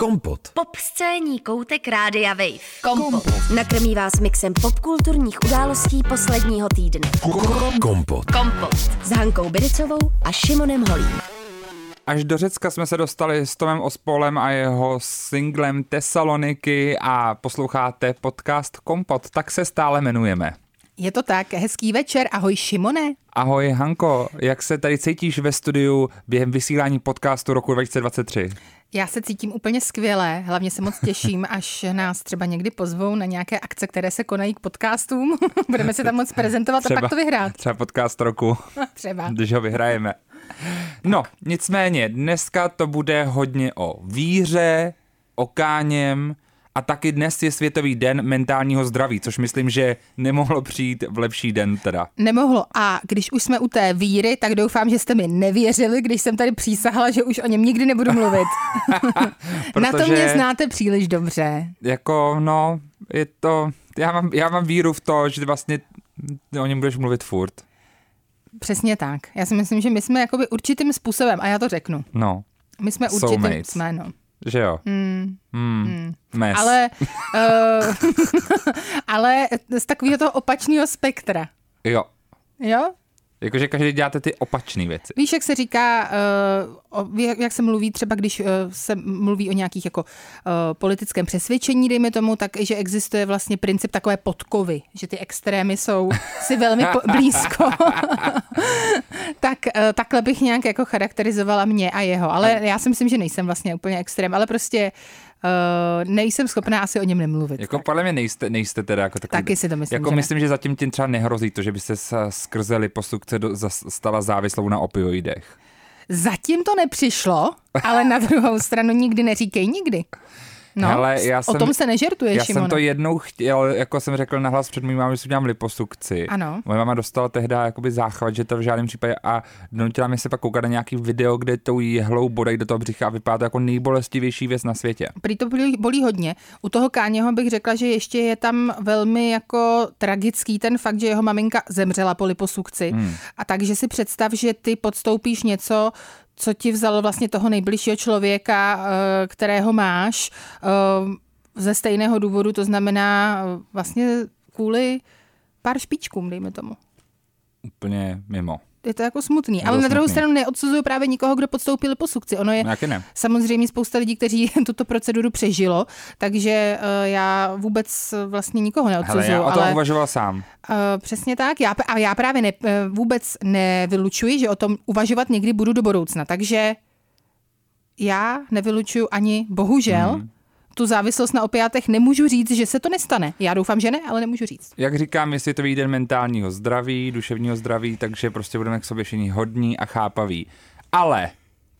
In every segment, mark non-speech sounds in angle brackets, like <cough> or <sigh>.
Kompot. Pop scéní koutek Rádia Wave. Kompot. Nakrmí vás mixem popkulturních událostí posledního týdne. Kompot. Kompot. S Hankou Biricovou a Šimonem Holím. Až do Řecka jsme se dostali s Tomem Ospolem a jeho singlem Tesaloniky a posloucháte podcast Kompot, tak se stále jmenujeme. Je to tak, hezký večer, ahoj Šimone. Ahoj Hanko, jak se tady cítíš ve studiu během vysílání podcastu roku 2023? Já se cítím úplně skvěle, hlavně se moc těším, až nás třeba někdy pozvou na nějaké akce, které se konají k podcastům. <laughs> Budeme se tam moc prezentovat a pak to vyhrát. Třeba podcast roku, <laughs> Třeba. když ho vyhrajeme. No, nicméně, dneska to bude hodně o víře, o káněm a taky dnes je Světový den mentálního zdraví, což myslím, že nemohlo přijít v lepší den teda. Nemohlo. A když už jsme u té víry, tak doufám, že jste mi nevěřili, když jsem tady přísahla, že už o něm nikdy nebudu mluvit. <laughs> Na to Protože- mě znáte příliš dobře. Jako, no, je to, já mám, já mám víru v to, že vlastně o něm budeš mluvit furt. Přesně tak. Já si myslím, že my jsme jakoby určitým způsobem, a já to řeknu, No, my jsme určitým, Soulmates. jsme, no. Že jo? Hmm. Hmm. Mes. Ale, uh, <laughs> ale z takového toho opačného spektra. Jo, Jo? Jakože každý děláte ty opačné věci. Víš, jak se říká, o, jak, se mluví třeba, když uh, se mluví o nějakých jako uh, politickém přesvědčení, dejme tomu, tak že existuje vlastně princip takové podkovy, že ty extrémy jsou si velmi <laughs> blízko. <laughs> tak takhle bych nějak jako charakterizovala mě a jeho. Ale já si myslím, že nejsem vlastně úplně extrém, ale prostě uh, nejsem schopná asi o něm nemluvit. Jako podle mě nejste, nejste teda jako takový. Taky si to myslím, Jako že ne. myslím, že zatím tím třeba nehrozí to, že by se skrze liposukce do, stala závislou na opioidech. Zatím to nepřišlo, ale na druhou stranu nikdy neříkej nikdy. No, Hele, já o jsem- tom se nežertuje, Já Šimone. jsem to jednou chtěl, jako jsem řekl nahlas před mým mámou, že si udělám liposukci. Ano. Moje máma dostala tehdy jakoby záchvat, že to v žádném případě a donutila mě se pak koukat na nějaký video, kde tou jehlou bodají do toho břicha a vypadá to jako nejbolestivější věc na světě. Prý to bolí, bolí hodně. U toho Káněho bych řekla, že ještě je tam velmi jako tragický ten fakt, že jeho maminka zemřela po liposukci. Hmm. A takže si představ, že ty podstoupíš něco, co ti vzalo vlastně toho nejbližšího člověka, eh, kterého máš, eh, ze stejného důvodu, to znamená eh, vlastně kvůli pár špičkům, dejme tomu. Úplně mimo. Je to jako smutný. Je Ale na druhou stranu neodsuzuju právě nikoho, kdo podstoupil posukci. Ono je No, ne? samozřejmě spousta lidí, kteří <laughs> tuto proceduru přežilo, takže uh, já vůbec uh, vlastně nikoho Hele, neodsuzuju. já o tom ale uvažoval sám. uh, přesně tak. Já, a já právě ne, uh, vůbec nevylučuji, že o tom uvažovat někdy budu do budoucna. Takže já nevylučuju ani, bohužel, hmm. Tu závislost na opiátech nemůžu říct, že se to nestane. Já doufám, že ne, ale nemůžu říct. Jak říkám, je Světový den mentálního zdraví, duševního zdraví, takže prostě budeme k sobě všichni hodní a chápaví. Ale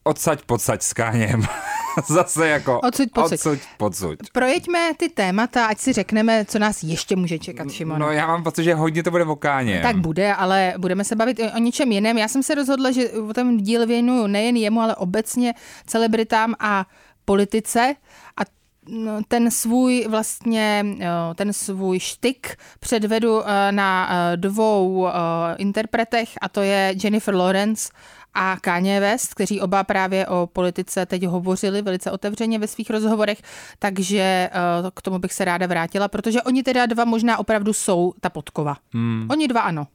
odsaď pocať s káněm. <laughs> Zase jako Odsuď pocať. odsuď pocať. Projeďme ty témata, ať si řekneme, co nás ještě může čekat, Šimone. No já mám pocit, že hodně to bude o káně. Tak bude, ale budeme se bavit o něčem jiném. Já jsem se rozhodla, že o tom díl věnuju nejen jemu, ale obecně celebritám a politice a ten svůj vlastně, ten svůj štyk předvedu eh, na eh, dvou eh, interpretech a to je Jennifer Lawrence a Kanye West, kteří oba právě o politice teď hovořili velice otevřeně ve svých rozhovorech, takže k tomu bych se ráda vrátila, protože oni teda dva možná opravdu jsou ta podkova. Hmm. Oni dva ano.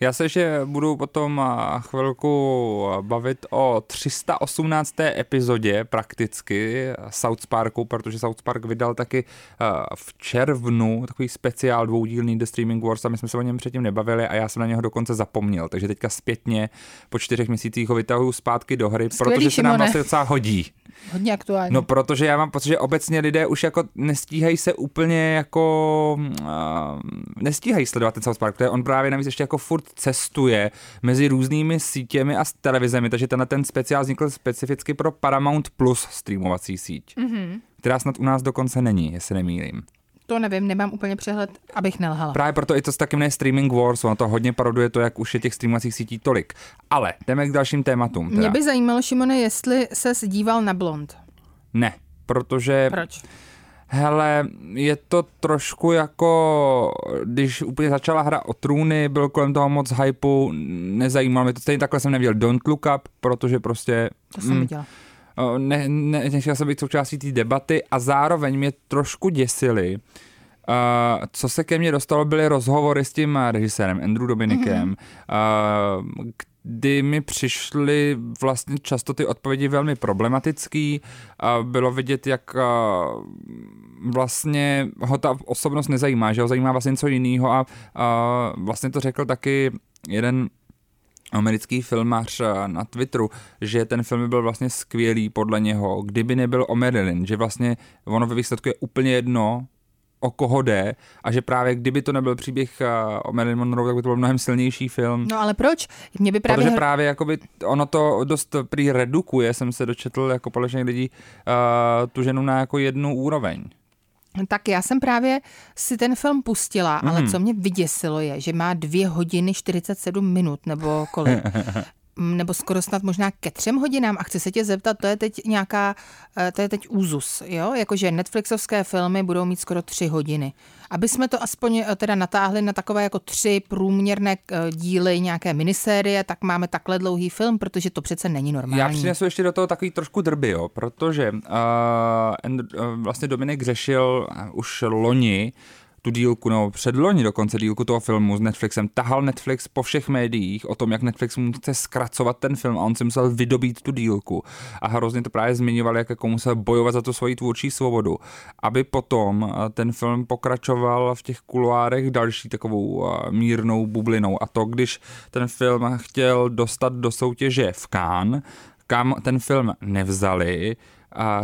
Já se ještě budu potom chvilku bavit o 318. epizodě prakticky South Parku, protože South Park vydal taky v červnu takový speciál dvoudílný The Streaming Wars a my jsme se o něm předtím nebavili a já jsem na něho dokonce zapomněl, takže teďka zpětně po čtyřech měsících ho vytahuju zpátky do hry, Skvělý, protože se nám Šimone. vlastně docela hodí. Hodně aktuální. No protože já mám pocit, že obecně lidé už jako nestíhají se úplně jako uh, nestíhají sledovat ten South Park, protože on právě navíc ještě jako furt cestuje mezi různými sítěmi a televizemi, takže tenhle ten speciál vznikl specificky pro Paramount Plus streamovací síť, mm-hmm. která snad u nás dokonce není, jestli nemýlím. To nevím, nemám úplně přehled, abych nelhala. Právě proto i to s ne Streaming Wars, ono to hodně paroduje to, jak už je těch streamovacích sítí tolik. Ale jdeme k dalším tématům. Teda. Mě by zajímalo, Šimone, jestli se díval na Blond. Ne, protože Proč? Hele, je to trošku jako, když úplně začala hra o trůny, byl kolem toho moc hypeu, nezajímalo mě to. Stejně takhle jsem neviděl Don't Look Up, protože prostě... To jsem viděla. Ne, ne, nechtěl jsem být součástí té debaty a zároveň mě trošku děsili, Uh, co se ke mně dostalo, byly rozhovory s tím režisérem Andrew Dominikem, mm-hmm. uh, kdy mi přišly vlastně často ty odpovědi velmi problematický. Uh, bylo vidět, jak uh, vlastně ho ta osobnost nezajímá, že ho zajímá vlastně něco jiného a uh, vlastně to řekl taky jeden americký filmař na Twitteru, že ten film byl vlastně skvělý podle něho, kdyby nebyl o Marilyn, že vlastně ono ve výsledku je úplně jedno, o koho jde a že právě kdyby to nebyl příběh eh, o Marilyn Monroe, tak by to byl mnohem silnější film. No ale proč? Mě by právě... Protože právě jakoby ono to dost prý redukuje, jsem se dočetl jako podle lidí, uh, tu ženu na jako jednu úroveň. Tak já jsem právě si ten film pustila, mm. ale mhm. co mě vyděsilo je, že má dvě hodiny 47 minut nebo kolik. <laughs> nebo skoro snad možná ke třem hodinám a chci se tě zeptat, to je teď nějaká, eh, to je teď úzus, jo? Jakože Netflixovské filmy budou mít skoro tři hodiny. Aby jsme to aspoň eh, teda natáhli na takové jako tři průměrné eh, díly nějaké minisérie, tak máme takhle dlouhý film, protože to přece není normální. Já přinesu ještě do toho takový trošku drby, jo, protože uh, vlastně Dominik řešil už loni tu dílku, nebo předloni dokonce dílku toho filmu s Netflixem, tahal Netflix po všech médiích o tom, jak Netflix mu chce zkracovat ten film a on si musel vydobít tu dílku. A hrozně to právě zmiňoval, jak jako musel bojovat za tu svoji tvůrčí svobodu, aby potom eh, ten film pokračoval v těch kuloárech další takovou eh, mírnou bublinou. A to, když ten film chtěl dostat do soutěže v Cannes, kam ten film nevzali,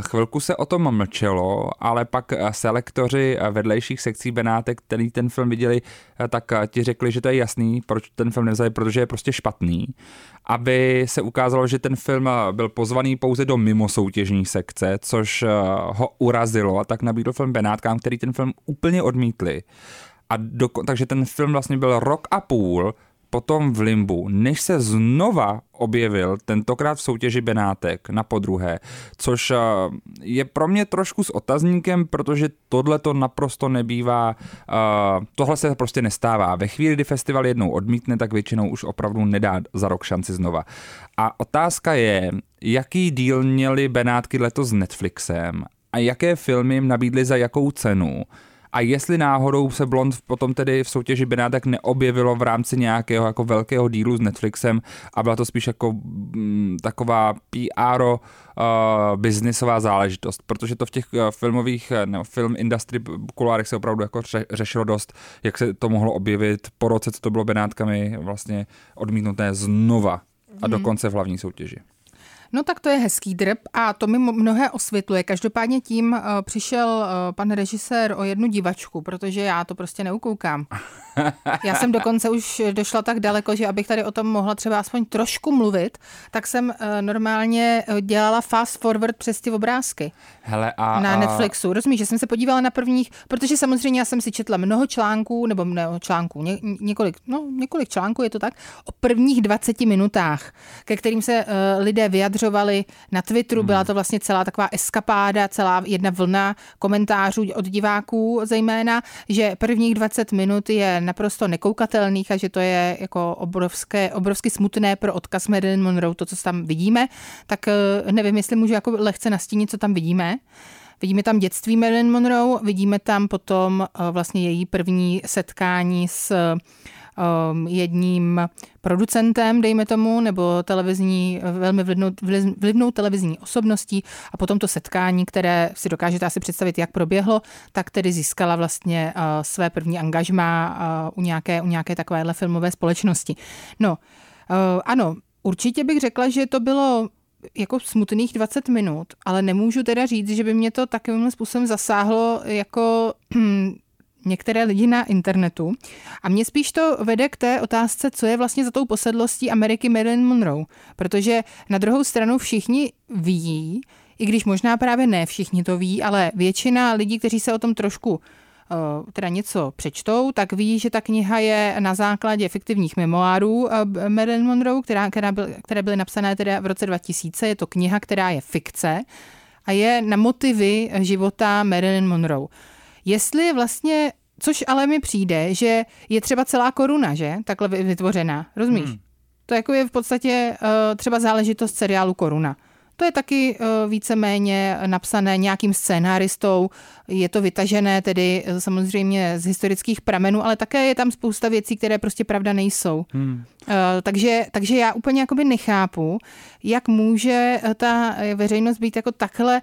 Chvilku se o tom mlčelo, ale pak selektoři vedlejších sekcí Benátek, který ten film viděli, tak ti řekli, že to je jasný, proč ten film nevzali, protože je prostě špatný. Aby se ukázalo, že ten film byl pozvaný pouze do mimo soutěžní sekce, což ho urazilo a tak nabídl film Benátkám, který ten film úplně odmítli. A do, takže ten film vlastně byl rok a půl potom v limbu, než se znova objevil, tentokrát v soutěži Benátek na podruhé, což eh, je pro mě trošku s otazníkem, protože tohle to naprosto nebývá, uh, tohle se prostě nestává. Ve chvíli, kdy festival jednou odmítne, tak většinou už opravdu nedá za rok šanci znova. A otázka je, jaký díl měli Benátky letos s Netflixem a jaké filmy jim nabídli za jakou cenu a jestli náhodou se Blond potom tedy v soutěži Benátek neobjevilo v rámci nějakého jako velkého dílu s Netflixem a byla to spíš jako mm, taková PR uh, biznisová záležitost, protože to v těch uh, filmových uh, nebo film industry kulárech se opravdu jako ře, řešilo dost, jak se to mohlo objevit po roce, co to bylo Benátkami vlastně odmítnuté znova a hmm. dokonce v hlavní soutěži. No tak to je hezký drb a to mi mnohé osvětluje. Každopádně tím uh, přišel uh, pan režisér o jednu divačku, protože já to prostě neukoukám. <laughs> <laughs> Já jsem dokonce už došla tak daleko, že abych tady o tom mohla třeba aspoň trošku mluvit, tak jsem uh, normálně dělala fast forward přes ty obrázky. Hele, a, na Netflixu. Rozumíš, že jsem se podívala na prvních, protože samozřejmě já jsem si četla mnoho článků, nebo mnoho článků, ně, několik, no, několik článků je to tak, o prvních 20 minutách, ke kterým se uh, lidé vyjadřovali na Twitteru. Hmm. Byla to vlastně celá taková eskapáda, celá jedna vlna komentářů od diváků zejména, že prvních 20 minut je naprosto nekoukatelných a že to je jako obrovské, obrovsky smutné pro odkaz Marilyn Monroe, to, co tam vidíme, tak uh, nevím, jestli můžu jako lehce nastínit, co tam vidíme. Vidíme tam dětství Marilyn Monroe, vidíme tam potom uh, vlastně její první setkání s jedním producentem, dejme tomu, nebo televizní, velmi vlivnou, vlivnou televizní osobností a potom to setkání, které si dokážete asi představit, jak proběhlo, tak tedy získala vlastně uh, své první angažmá uh, u, nějaké, u nějaké takovéhle filmové společnosti. No, uh, ano, určitě bych řekla, že to bylo jako smutných 20 minut, ale nemůžu teda říct, že by mě to takovým způsobem zasáhlo jako <clears throat> některé lidi na internetu. A mě spíš to vede k té otázce, co je vlastně za tou posedlostí Ameriky Marilyn Monroe. Protože na druhou stranu všichni ví, i když možná právě ne všichni to ví, ale většina lidí, kteří se o tom trošku eh, teda něco přečtou, tak ví, že ta kniha je na základě fiktivních memoárů eh, Marilyn Monroe, která, která byl, které byly napsané teda v roce 2000. Je to kniha, která je fikce a je na motivy života Marilyn Monroe. Jestli je vlastně, což ale mi přijde, že je třeba celá koruna, že? Takhle vytvořená, rozumíš? Hmm. To jako je v podstatě uh, třeba záležitost seriálu Koruna. To je taky uh, víceméně napsané nějakým scénáristou, je to vytažené tedy uh, samozřejmě z historických pramenů, ale také je tam spousta věcí, které prostě pravda nejsou. Hmm. Uh, takže, takže já úplně jakoby nechápu, jak může ta veřejnost být jako takhle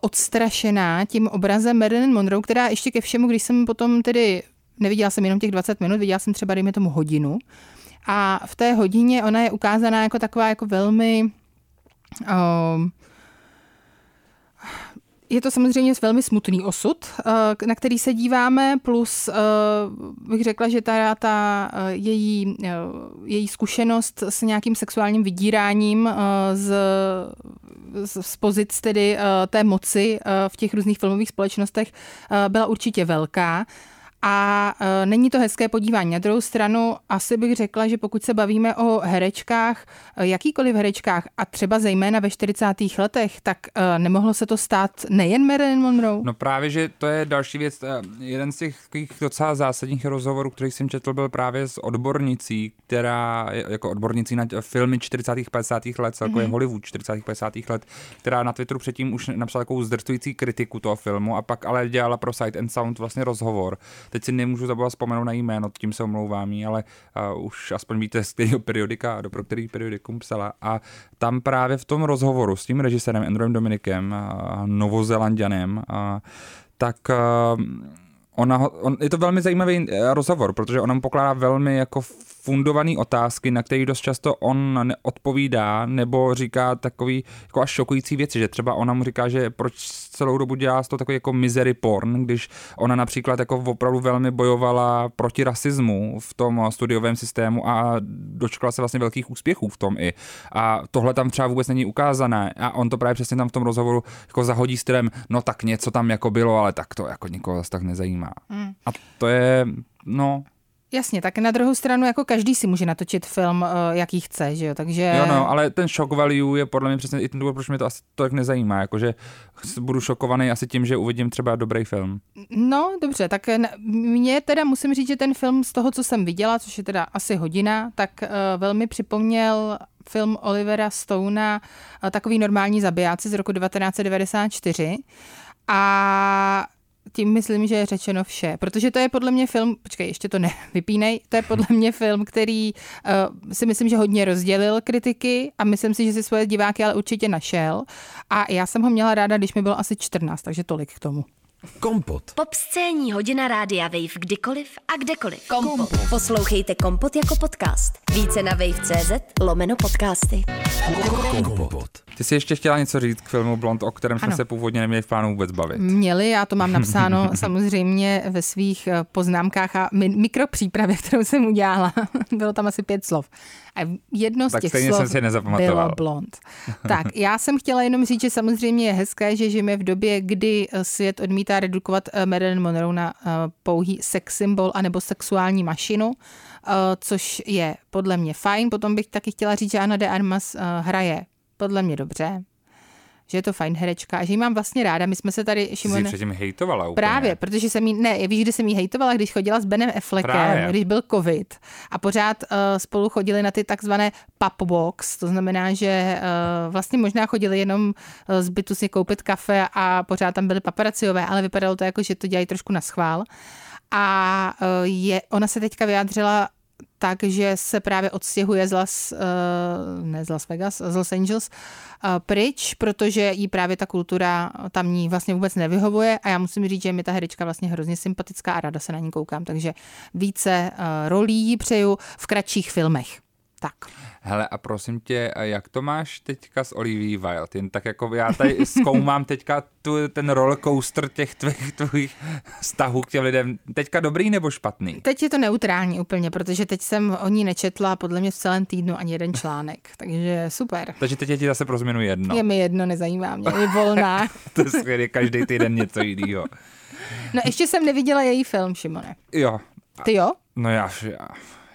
odstrašená tím obrazem Marilyn Monroe, která ještě ke všemu, když jsem potom tedy neviděla jsem jenom těch 20 minut, viděla jsem třeba, dejme tomu, hodinu. A v té hodině ona je ukázaná jako taková jako velmi... Um, je to samozřejmě velmi smutný osud, na který se díváme, plus bych řekla, že ta, ta její, její zkušenost s nějakým sexuálním vydíráním z, z pozic tedy té moci v těch různých filmových společnostech byla určitě velká a e, není to hezké podívání. Na druhou stranu asi bych řekla, že pokud se bavíme o herečkách, e, jakýkoliv herečkách a třeba zejména ve 40. letech, tak e, nemohlo se to stát nejen Marilyn Monroe? No právě, že to je další věc. E, jeden z těch docela zásadních rozhovorů, který jsem četl, byl právě s odbornicí, která jako odbornicí na filmy 40. 50. let, celkově mm-hmm. Hollywood 40. 50. let, která na Twitteru předtím už napsala takovou zdrcující kritiku toho filmu a pak ale dělala pro Sight and Sound vlastně rozhovor Teď si nemůžu zabovat vzpomenout na jméno, tím se omlouvám jí, ale uh, už aspoň víte, z kterého periodika, do pro který periodikum psala. A tam právě v tom rozhovoru s tím režisérem Andrewem Dominikem, uh, novozelandianem, uh, tak uh, ona, on, je to velmi zajímavý rozhovor, protože ona mu pokládá velmi jako fundované otázky, na které dost často on neodpovídá, nebo říká takový jako až šokující věci, že třeba ona mu říká, že proč celou dobu dělá to takový jako misery porn, když ona například jako opravdu velmi bojovala proti rasismu v tom studiovém systému a dočkala se vlastně velkých úspěchů v tom i. A tohle tam třeba vůbec není ukázané a on to právě přesně tam v tom rozhovoru jako zahodí stylem, no tak něco tam jako bylo, ale tak to jako nikoho zase tak nezajímá. Mm. A to je, no, Jasně, tak na druhou stranu jako každý si může natočit film, eh, jaký chce, že jo, takže... Jo, no, ale ten shock value je podle mě přesně i ten důvod, proč mě to asi tak nezajímá, jakože budu šokovaný asi tím, že uvidím třeba dobrý film. No, dobře, tak mě teda musím říct, že ten film z toho, co jsem viděla, což je teda asi hodina, tak uh, velmi připomněl film Olivera Stona uh, Takový normální zabijáci z roku 1994. A tím myslím, že je řečeno vše, protože to je podle mě film, počkej, ještě to nevypínej, <laughs> to je podle mě film, který uh, si myslím, že hodně rozdělil kritiky a myslím si, že si svoje diváky ale určitě našel a já jsem ho měla ráda, když mi bylo asi 14, takže tolik k tomu. Kompot. Pop scéní hodina rádia Wave kdykoliv a kdekoliv. Kompot. Kompot. Poslouchejte Kompot jako podcast. Více na wave.cz lomeno podcasty. Kompot. Ty jsi ještě chtěla něco říct k filmu Blond, o kterém jsme ano. se původně neměli v plánu vůbec bavit. Měli, já to mám <laughs> napsáno samozřejmě ve svých eh, poznámkách a mikropřípravě, <laughs> kterou jsem udělala. Bylo tam asi pět slov. A jedno z tak těch slov jsem si bylo blond. <laughs> Tak, já jsem chtěla jenom říct, že samozřejmě je hezké, že žijeme v době, kdy eh, svět odmítá redukovat eh, Marilyn Monroe na pouhý sex symbol anebo sexuální mašinu, což je podle mě fajn. Potom bych taky chtěla říct, že Ana de Armas hraje podle mě dobře, že je to fajn herečka a že ji mám vlastně ráda. My jsme se tady, Šimon... Jsi předtím hejtovala úplně. Právě, protože jsem jí, ne, víš, kdy jsem jí hejtovala, když chodila s Benem Affleckem, Právě. když byl covid a pořád uh, spolu chodili na ty takzvané pub walks, to znamená, že uh, vlastně možná chodili jenom uh, z bytu si koupit kafe a pořád tam byly paparaciové, ale vypadalo to jako, že to dělají trošku na schvál. A je, ona se teďka vyjádřila takže se právě odstěhuje z Las, uh, ne z Las Vegas, z Los Angeles uh, pryč, protože jí právě ta kultura tamní vlastně vůbec nevyhovuje a já musím říct, že mi ta herečka vlastně hrozně sympatická a ráda se na ní koukám, takže více uh, rolí přeju v kratších filmech. Tak. Hele, a prosím tě, jak to máš teďka s Olivia Wilde? Jen tak jako já tady <laughs> zkoumám teďka tu, ten rollercoaster těch tvých, tvých vztahů k těm lidem. Teďka dobrý nebo špatný? Teď je to neutrální úplně, protože teď jsem o ní nečetla podle mě v celém týdnu ani jeden článek, <laughs> takže super. Takže teď je ti zase pro změnu jedno. Je mi jedno, nezajímá mě, je volná. <laughs> to je skvělé, každý týden něco jiného. No ještě jsem neviděla její film, Šimone. Jo. Ty jo? No já, já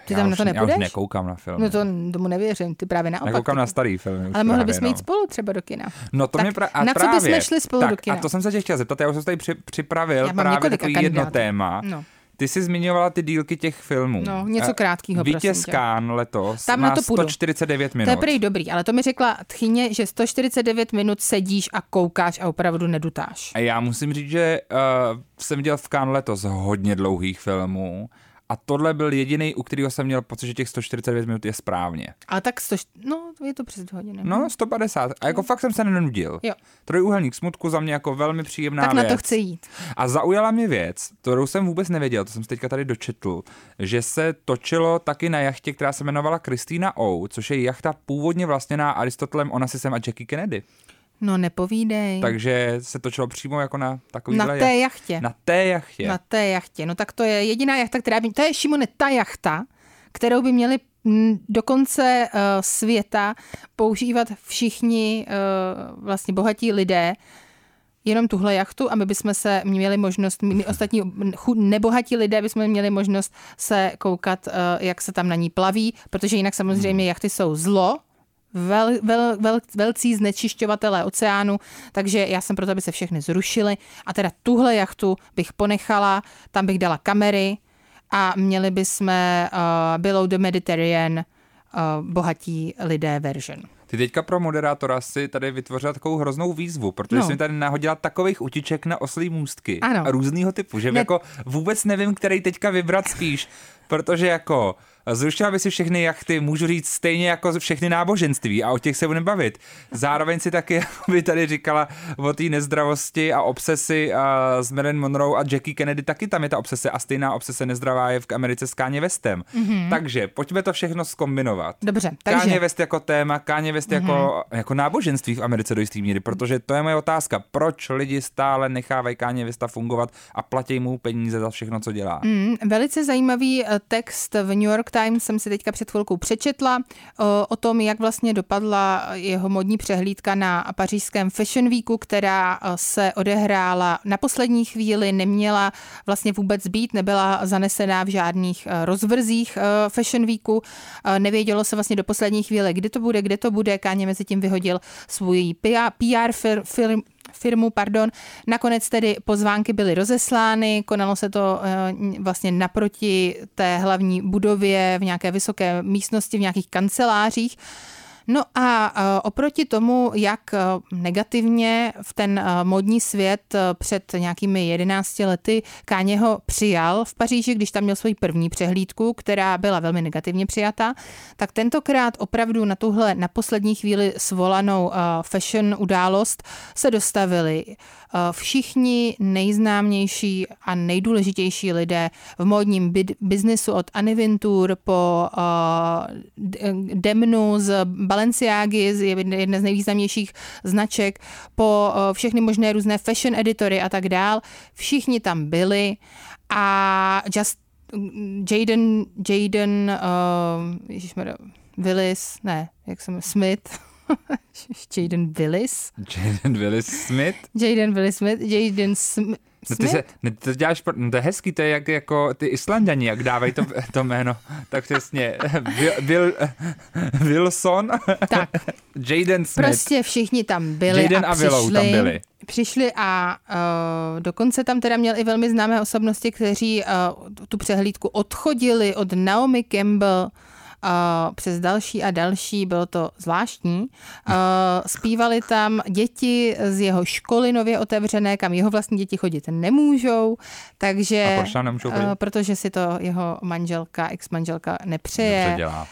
ty tam já na to nepůjdeš? Já už nekoukám na film. No to tomu nevěřím, ty právě naopak. Nekoukám na starý film. Ale mohli bychom no. jít spolu třeba do kina. No to tak mě pra- a na právě, co bychom šli spolu tak, do kina? A to jsem se tě chtěl zeptat, já už jsem tady při, připravil právě takový jedno téma. No Ty jsi zmiňovala ty dílky těch filmů. No, něco Eh, krátkýho, Vítěz. Kán letos Tam má na to půjdu. 149 minut. To je prý dobrý, ale to mi řekla tchyně, že 149 minut sedíš a koukáš a opravdu nedutáš. A já musím říct, že uh, jsem viděl v Cannes letos hodně dlouhých filmů a tohle byl jediný, u kterého jsem měl pocit, že těch 149 minut je správně. Ale tak 100, no, je to přes hodiny. No, 150. A jako fakt jsem se nenudil. Jo. Trojúhelník smutku za mě jako velmi příjemná tak věc. na to chci jít. A zaujala mě věc, kterou jsem vůbec nevěděl, to jsem teďka tady dočetl, že se točilo taky na jachtě, která se jmenovala Christina O, což je jachta původně vlastněná Aristotelem Onassisem a Jackie Kennedy. No nepovídej. Takže se točilo přímo jako na takovýhle na té jachtě. Na té jachtě. Na té jachtě. No tak to je jediná jachta, která by... To je, Šimone, ta jachta, kterou by měli mm, do konce uh, světa používat všichni uh, vlastně bohatí lidé, jenom tuhle jachtu, aby bychom se měli možnost, my ostatní nebohatí lidé bychom měli možnost se koukat, uh, jak se tam na ní plaví, protože jinak samozřejmě jachty jsou zlo, vel, vel, vel, velcí znečišťovatelé oceánu, takže já jsem proto, aby se všechny zrušily a teda tuhle jachtu bych ponechala, tam bych dala kamery a měli bychom uh, Below the Mediterranean uh, bohatí lidé version. Ty teďka pro moderátora si tady vytvořila takovou hroznou výzvu, protože No. jsi mi tady nahodila takových utiček na oslý můstky Ano. a různýho typu, že Ne- jako vůbec nevím, který teďka vybrat spíš, protože jako zrušila by si všechny jachty, můžu říct stejně jako všechny náboženství a o těch se budeme bavit. Zároveň si taky <laughs> by tady říkala o té nezdravosti a obsesi a s Marilyn Monroe a Jackie Kennedy, taky tam je ta obsese a stejná obsese nezdravá je v Americe s Kanye Westem. Mm-hmm. Takže pojďme to všechno skombinovat. Dobře, takže Mhm. West jako téma, Káně West jako, jako náboženství v Americe do jisté míry, protože to je moje otázka. Proč lidi stále nechávají Káně Westa fungovat a platí mu peníze za všechno, co dělá? Mm, velice zajímavý eh, text v New York Times jsem si teďka před chvilkou přečetla o, tom, jak vlastně dopadla jeho modní přehlídka na pařížském Fashion Weeku, která se odehrála na poslední chvíli, neměla vlastně vůbec být, nebyla zanesená v žádných rozvrzích Fashion Weeku, nevědělo se vlastně do poslední chvíle, kdy to bude, kde to bude, Káně mezi tím vyhodil svůj PR, fir, firm, firmu, pardon. Nakonec tedy pozvánky byly rozeslány, konalo se to vlastně naproti té hlavní budově v nějaké vysoké místnosti, v nějakých kancelářích. No a eh, oproti tomu, jak eh, negativně v ten eh, modní svět před nějakými 11 lety Káně ho přijal v Paříži, když tam měl svoji první přehlídku, která byla velmi negativně přijata, tak tentokrát opravdu na tuhle na poslední chvíli svolanou fashion událost se dostavili všichni nejznámější a nejdůležitější lidé v módním biznesu od Anny Wintour po Demnu z Balenciágy, z jedné z nejvýznamnějších značek, po uh, všechny možné různé fashion editory a tak dál. Všichni tam byli a just Jaden, Jaden, uh, ježišmarja, Willis, ne, jak se jmenuje, Smith, <laughs> Jaden Willis, Jaden Willis Smith? Jaden Willis Smith, Jaden Smith, No ty, se, ne, ty to děláš, no to je hezký, to je jak jako ty Islanděni, jak dávají to, to jméno, tak přesně, <laughs> Will, Will, <laughs> Wilson, tak, <laughs> Jaden Smith. prostě všichni tam byli Jaden a, a Willow přišli, tam byli. Přišli a uh, dokonce tam teda měl i velmi známé osobnosti, kteří uh, tu přehlídku odchodili od Naomi Campbell přes další a další, bylo to zvláštní. Zpívali tam děti z jeho školy nově otevřené, kam jeho vlastní děti chodit nemůžou, takže... A proč tam nemůžou chodit? Uh, protože si to jeho manželka, ex-manželka nepřeje. Dělá.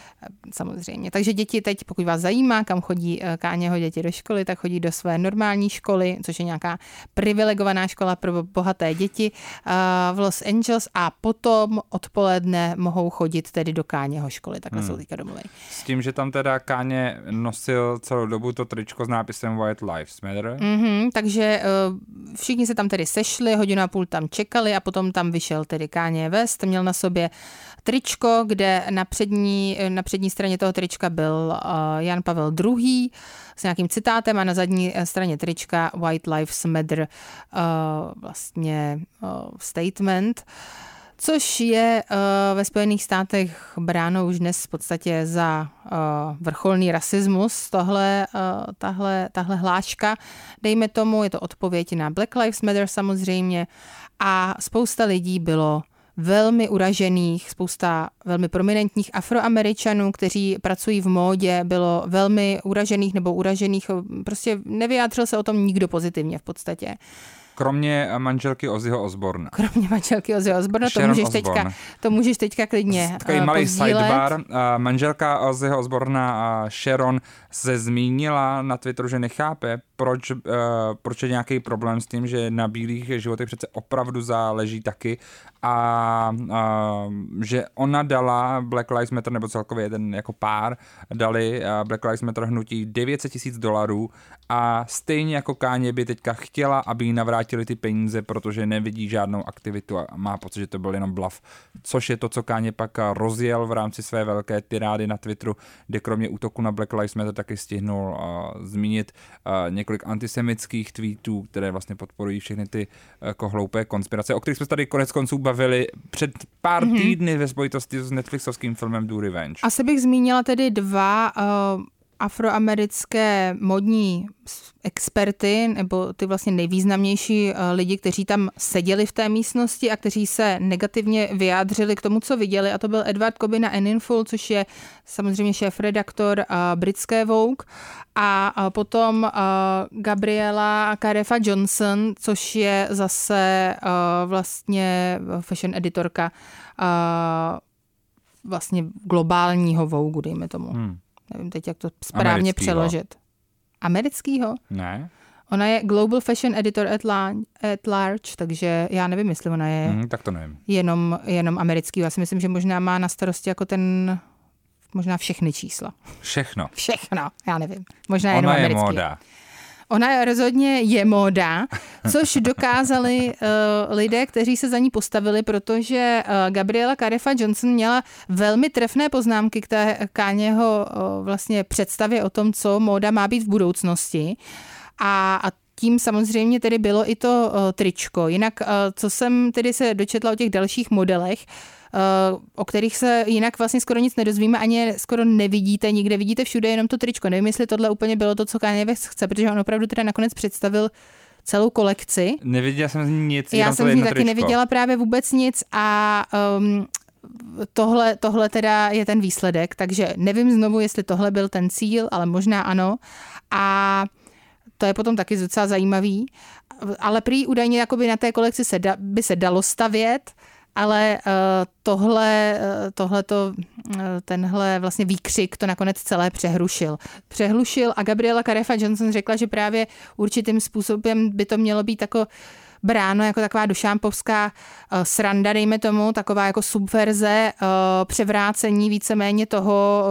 Samozřejmě. Takže děti teď, pokud vás zajímá, kam chodí eh, Káněho děti do školy, tak chodí do své normální školy, což je nějaká privilegovaná škola pro bohaté děti eh, v Los Angeles a potom odpoledne mohou chodit tedy do Káněho školy. Takhle hmm. jsou teďka domluveni. S tím, že tam teda Káně nosil celou dobu to tričko s nápisem White Lives Matter. Mm-hmm, takže eh, všichni se tam tedy sešli, hodinu a půl tam čekali a potom tam vyšel tedy Káně West, měl na sobě tričko, kde na přední, na přední straně toho trička byl uh, Jan Pavel II. s nějakým citátem a na zadní eh, straně trička White Lives Matter uh, vlastně uh, statement což je uh, ve Spojených státech bráno už dnes v podstatě za uh, vrcholný rasismus, tohle, uh, tahle, tahle hláška. Dejme tomu, je to odpověď na Black Lives Matter samozřejmě a spousta lidí bylo velmi uražených, spousta velmi prominentních afroameričanů, kteří pracují v módě, bylo velmi uražených nebo uražených, prostě nevyjádřil se o tom nikdo pozitivně v podstatě. Kromě manželky Ozzyho Osborna. Kromě manželky Ozzyho Osborna, to můžeš, teďka, to můžeš teďka klidně Takový uh, malý sidebar. Uh, manželka Ozzyho Osborna uh, Sharon se zmínila na Twitteru, že nechápe, proč, uh, proč je nějaký problém s tím, že na bílých životech přece opravdu záleží taky a uh, že ona dala Black Lives Matter, nebo celkově jeden jako pár, dali uh, Black Lives Matter hnutí 900 tisíc dolarů a stejně jako Káně by teďka chtěla, aby jí navrátili ty peníze, protože nevidí žádnou aktivitu a má pocit, že to byl jenom bluff, což je to, co Káně pak rozjel v rámci své velké tirády na Twitteru, kde kromě útoku na Black Lives Matter taky stihnul uh, zmínit uh, několik antisemických tweetů, které vlastně podporují všechny ty jako hloupé konspirace, o kterých jsme tady konec konců bavili před pár mm-hmm. týdny ve spojitosti s Netflixovským filmem Do Revenge. Asi bych zmínila tedy dva uh afroamerické modní experty, nebo ty vlastně nejvýznamnější eh, lidi, kteří tam seděli v té místnosti a kteří se negativně vyjádřili k tomu, co viděli. A to byl Edward Cobbin a Eninful, což je samozřejmě šéf-redaktor eh, britské Vogue. A eh, potom Gabriela Karefa Johnson, což je zase vlastně fashion editorka vlastně globálního Vogue, dejme tomu. Hmm. Nevím teď, jak to správně Americkýho. přeložit. Americkýho? Ne. Ona je Global Fashion Editor at, la- at Large, takže já nevím, jestli ona je mm, tak to nevím. Jenom, jenom americký. Já si myslím, že možná má na starosti jako ten možná všechny čísla. Všechno. Všechno, já nevím. Možná Ona jenom je americký. móda. Ona rozhodně je móda, což dokázali uh, lidé, kteří se za ní postavili, protože uh, Gabriela Carefa Johnson měla velmi trefné poznámky k té Káněho uh, vlastně představě o tom, co móda má být v budoucnosti. A, a tím samozřejmě tedy bylo i to uh, tričko. Jinak, uh, co jsem tedy se dočetla o těch dalších modelech, uh, o kterých se jinak vlastně skoro nic nedozvíme, ani skoro nevidíte, nikde vidíte všude jenom to tričko. Nevím, jestli tohle úplně bylo to, co Kanye West chce, protože on opravdu teda nakonec představil celou kolekci. Neviděla jsem z ní nic. Já jsem z ní taky tričko. neviděla právě vůbec nic a um, tohle, tohle teda je ten výsledek, takže nevím znovu, jestli tohle byl ten cíl, ale možná ano. A to je potom taky docela zajímavý. Ale prý údajně jakoby na té kolekci se da, by se dalo stavět, ale uh, tohle, uh, tohleto, uh, tenhle vlastně výkřik to nakonec celé přehrušil. Přehlušil a Gabriela Carefa Johnson řekla, že právě určitým způsobem by to mělo být jako bráno jako taková došámpovská uh, sranda, dejme tomu, taková jako subverze, převrácení víceméně toho,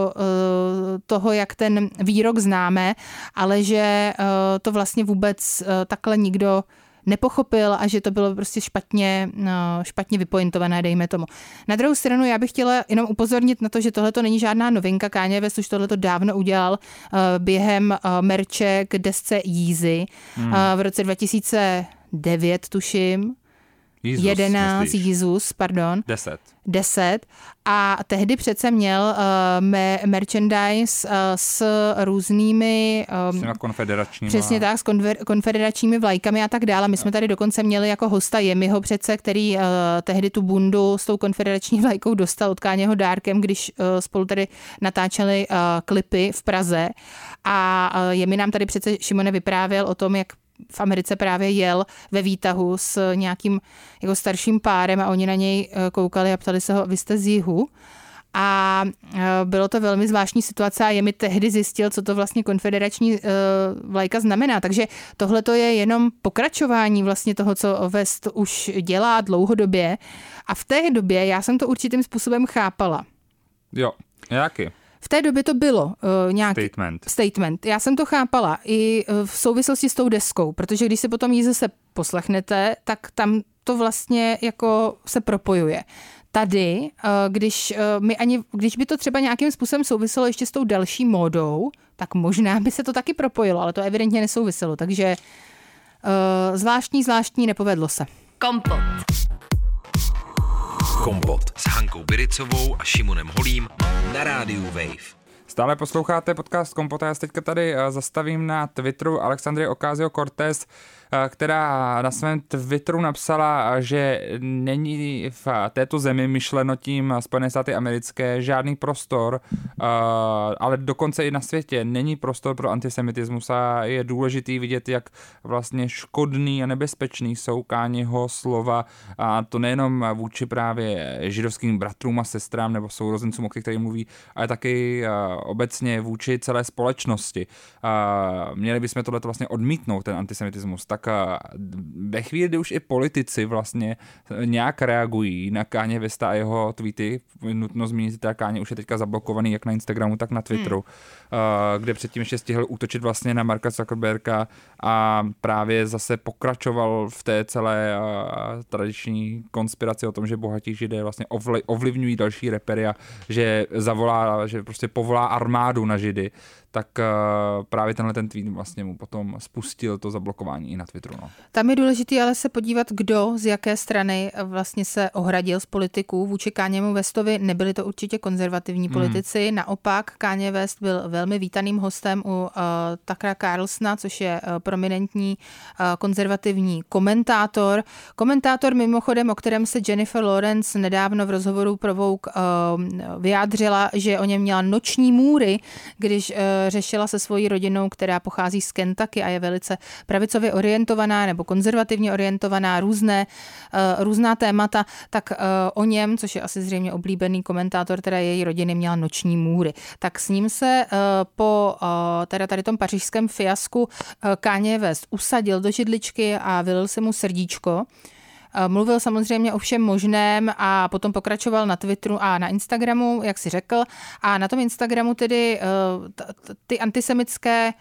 toho, jak ten výrok známe, ale že to vlastně vůbec takhle nikdo nepochopil a že to bylo prostě špatně, no, špatně vypointované, dejme tomu. Na druhou stranu já bych chtěla jenom upozornit na to, že tohle to není žádná novinka. Kanye West už tohle to dávno udělal uh, během uh, merče k desce Yeezy hmm. uh, v roce 2009, tuším. Jesus, 11, myslíš? Jesus, pardon. 10. 10 a tehdy přece měl uh, me- merchandise uh, s různými... Um, s konfederačními. Přesně tak, s konver- konfederačními vlajkami a tak dále. My jsme tady dokonce měli jako hosta Jemiho přece, který uh, tehdy tu bundu s tou konfederační <laughs> vlajkou dostal od Káněho dárkem, když uh, spolu tady natáčeli uh, klipy v Praze. A uh, Jemi nám tady přece Šimone vyprávěl o tom, jak v Americe právě jel ve výtahu s nějakým jako starším párem a oni na něj eh, koukali a ptali se ho, vy jste z jihu? A eh, bylo to velmi zvláštní situace a je mi tehdy zjistil, co to vlastně konfederační uh, vlajka znamená. Takže tohle to je jenom pokračování vlastně toho, co West už dělá dlouhodobě. A v té době já jsem to určitým způsobem chápala. Jo, jaký? V té době to bylo uh, nějaký statement. statement. Já jsem to chápala i uh, v souvislosti s tou deskou, protože když se potom jí zase poslechnete, tak tam to vlastně jako se propojuje. Tady, uh, když, uh, my ani, když by to třeba nějakým způsobem souviselo ještě s tou další módou, tak možná by se to taky propojilo, ale to evidentně nesouviselo. Takže uh, zvláštní, zvláštní, nepovedlo se. Kompot. Kompot s Hankou Biricovou a Šimonem Holím na rádiu Wave. Stále posloucháte podcast Kompota, já se teďka tady zastavím na Twitteru Alexandrie Ocasio-Cortez eh, která na svém Twitteru napsala, že není v této zemi myšleno tím Spojené státy americké žádný prostor, eh, ale dokonce i na světě není prostor pro antisemitismus a je důležitý vidět, jak vlastně škodný a nebezpečný jsou Káněho slova a to nejenom vůči právě židovským bratrům a sestrám nebo sourozencům, o kterých mluví, ale taky obecně vůči celé společnosti. Měli bychom tohle vlastně odmítnout, ten antisemitismus. Tak ve chvíli, kdy už i politici vlastně nějak reagují na Káně Vesta a jeho tweety, nutno zmínit, že Káně už je teďka zablokovaný jak na Instagramu, tak na Twitteru, hmm. kde předtím ještě stihl útočit vlastně na Marka Zuckerberga a právě zase pokračoval v té celé tradiční konspiraci o tom, že bohatí židé vlastně ovlivňují další repery a že zavolá, že prostě povolá armádu na židy, tak uh, právě tenhle ten tweet vlastně mu potom spustil to zablokování i na Twitteru. No. Tam je důležité ale se podívat, kdo z jaké strany vlastně se ohradil z politiků vůči Káněmu Westovi. Nebyli to určitě konzervativní hmm. politici, naopak Káně West byl velmi vítaným hostem u uh, Takra Carlsona, což je uh, prominentní uh, konzervativní komentátor. Komentátor mimochodem, o kterém se Jennifer Lawrence nedávno v rozhovoru pro Vogue uh, vyjádřila, že o něm měla noční můry, když uh, řešila se svojí rodinou, která pochází z Kentucky a je velice pravicově orientovaná nebo konzervativně orientovaná, různé, uh, různá témata, tak uh, o něm, což je asi zřejmě oblíbený komentátor, teda její rodiny měla noční můry. Tak s ním se po teda tady tom pařížském fiasku Kanye West usadil do židličky a vylil se mu srdíčko. Mluvil samozřejmě o všem možném a potom pokračoval na Twitteru a na Instagramu, jak si řekl. A na tom Instagramu tedy eh, ty antisemické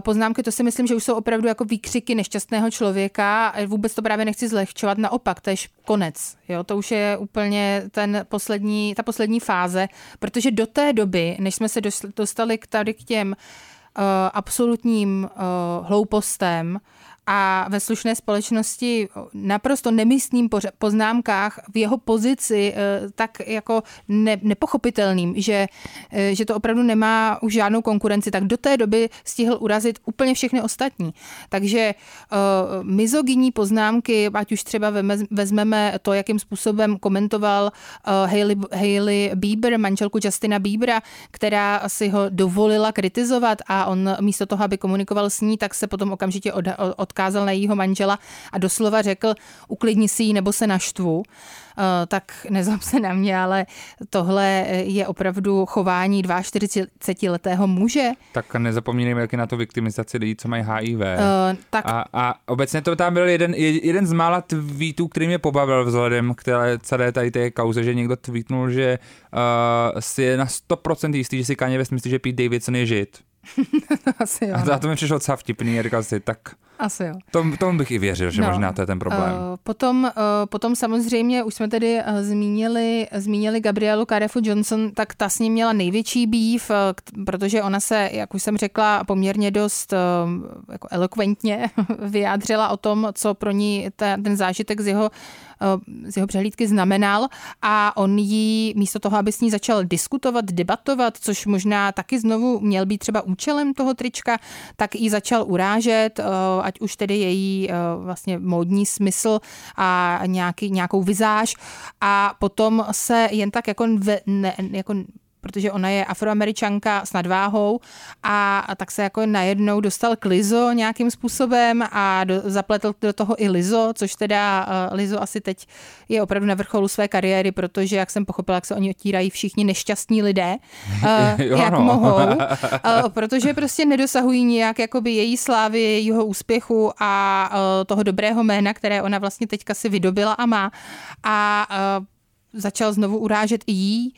poznámky, to si myslím, že už jsou opravdu jako výkřiky nešťastného člověka. Vůbec to právě nechci zlehčovat, naopak, to je konec. Jo? To už je úplně ten poslední, ta poslední fáze, protože do té doby, než jsme se dostali k tady k těm uh, absolutním uh, hloupostem, a ve slušné společnosti naprosto nemyslným poznámkách v jeho pozici eh, tak jako ne, nepochopitelným, že, eh, že to opravdu nemá už žádnou konkurenci, tak do té doby stihl urazit úplně všechny ostatní. Takže uh, mizogyní poznámky, ať už třeba vezmeme to, jakým způsobem komentoval uh, Hailey, Hailey Bieber, manželku Justina Biebera, která si ho dovolila kritizovat a on místo toho, aby komunikoval s ní, tak se potom okamžitě od, od odkázal na jejího manžela a doslova řekl, uklidni si ji nebo se naštvu. Eh, tak nezlob se na mě, ale tohle je opravdu chování 42-letého muže. Tak nezapomínejme jak na to viktimizaci lidí, co mají HIV. Uh, eh, tak... a, a obecně to tam byl jeden, jeden z mála tweetů, který mě pobavil vzhledem k té, celé tady té kauze, že někdo tweetnul, že uh, si je na 100% jistý, že si Kanye West myslí, že Pete Davidson je žid. <laughs> Asi jo. A to mi přišlo docela vtipný, říkal si, tak asi jo. Tom, tomu bych i věřil, že no. možná to je ten problém. Uh, potom, uh, potom samozřejmě, už jsme tedy uh, zmínili, zmínili Gabrielu Karefu Johnson, tak ta s ním měla největší býv, uh, protože ona se, jak už jsem řekla, poměrně dost uh, jako elokventně <laughs> vyjádřila o tom, co pro ní ta, ten zážitek z jeho z jeho přehlídky znamenal a on jí místo toho, aby s ní začal diskutovat, debatovat, což možná taky znovu měl být třeba účelem toho trička, tak ji začal urážet, ať už tedy její vlastně módní smysl a nějaký, nějakou vizáž. A potom se jen tak jako, ne, jako protože ona je afroameričanka s nadváhou a, a tak se jako najednou dostal k Lizo nějakým způsobem a do, zapletl do toho i Lizo, což teda uh, Lizo asi teď je opravdu na vrcholu své kariéry, protože jak jsem pochopila, jak se oni otírají všichni nešťastní lidé, uh, <laughs> jo, jak no. mohou, uh, <laughs> protože prostě nedosahují nějak jakoby její slávy, jejího úspěchu a uh, toho dobrého jména, které ona vlastně teďka si vydobila a má a uh, začal znovu urážet i jí.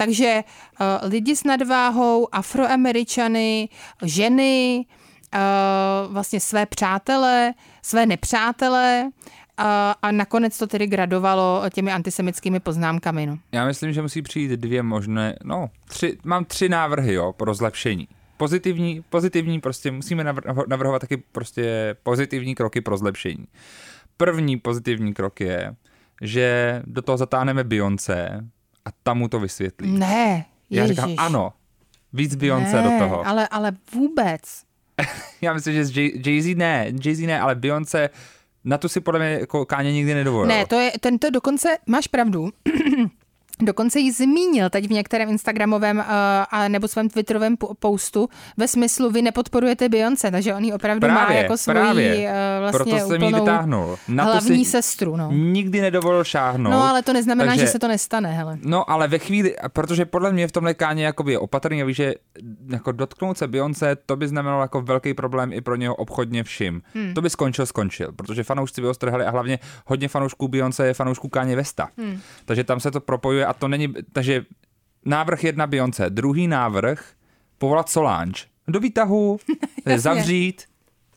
Takže uh, lidi s nadváhou, afroameričany, ženy, uh, vlastně své přátele, své nepřátele, a, a nakonec to tedy gradovalo těmi antisemickými poznámkami. No. Já myslím, že musí přijít dvě možné, no, tři, mám tři návrhy, jo, pro zlepšení. Pozitivní, pozitivní, prostě musíme navrhovat taky prostě pozitivní kroky pro zlepšení. První pozitivní krok je, že do toho zatáhneme Beyoncé tam mu to vysvětlí. Ne, Já říkám ano, víc Beyoncé do toho. Ale, ale vůbec. <laughs> já myslím, že z Jay- Jay-Z ne, Jay-Z ne, ale Beyoncé, na tu si podle mě jako Káně nikdy nedovolil. Ne, to je, tento dokonce, máš pravdu, <clears throat> Dokonce ji zmínil teď v některém Instagramovém uh, a nebo svém Twitterovém po- postu ve smyslu, vy nepodporujete Beyoncé, takže on ji opravdu má Právě, jako svoji právě. uh, vlastně Proto jsem ji úplnou vytáhnul. Na to hlavní si sestru. No. Nikdy nedovolil šáhnout. no ale to neznamená, takže- že se to nestane, hele. No, ale ve chvíli, protože podle mě v tomhle káně jakoby je opatrný a ví, že jako dotknout se Beyoncé, to by znamenalo jako velký problém i pro něho obchodně všim. Hmm. To by skončil, skončil, protože fanoušci by ho strhali a hlavně hodně fanoušků Beyoncé je fanoušků káně Vesta. Hmm. Takže tam se to propojuje a to není, takže návrh jedna Beyoncé, druhý návrh povolat Solange do výtahu, <laughs> zavřít,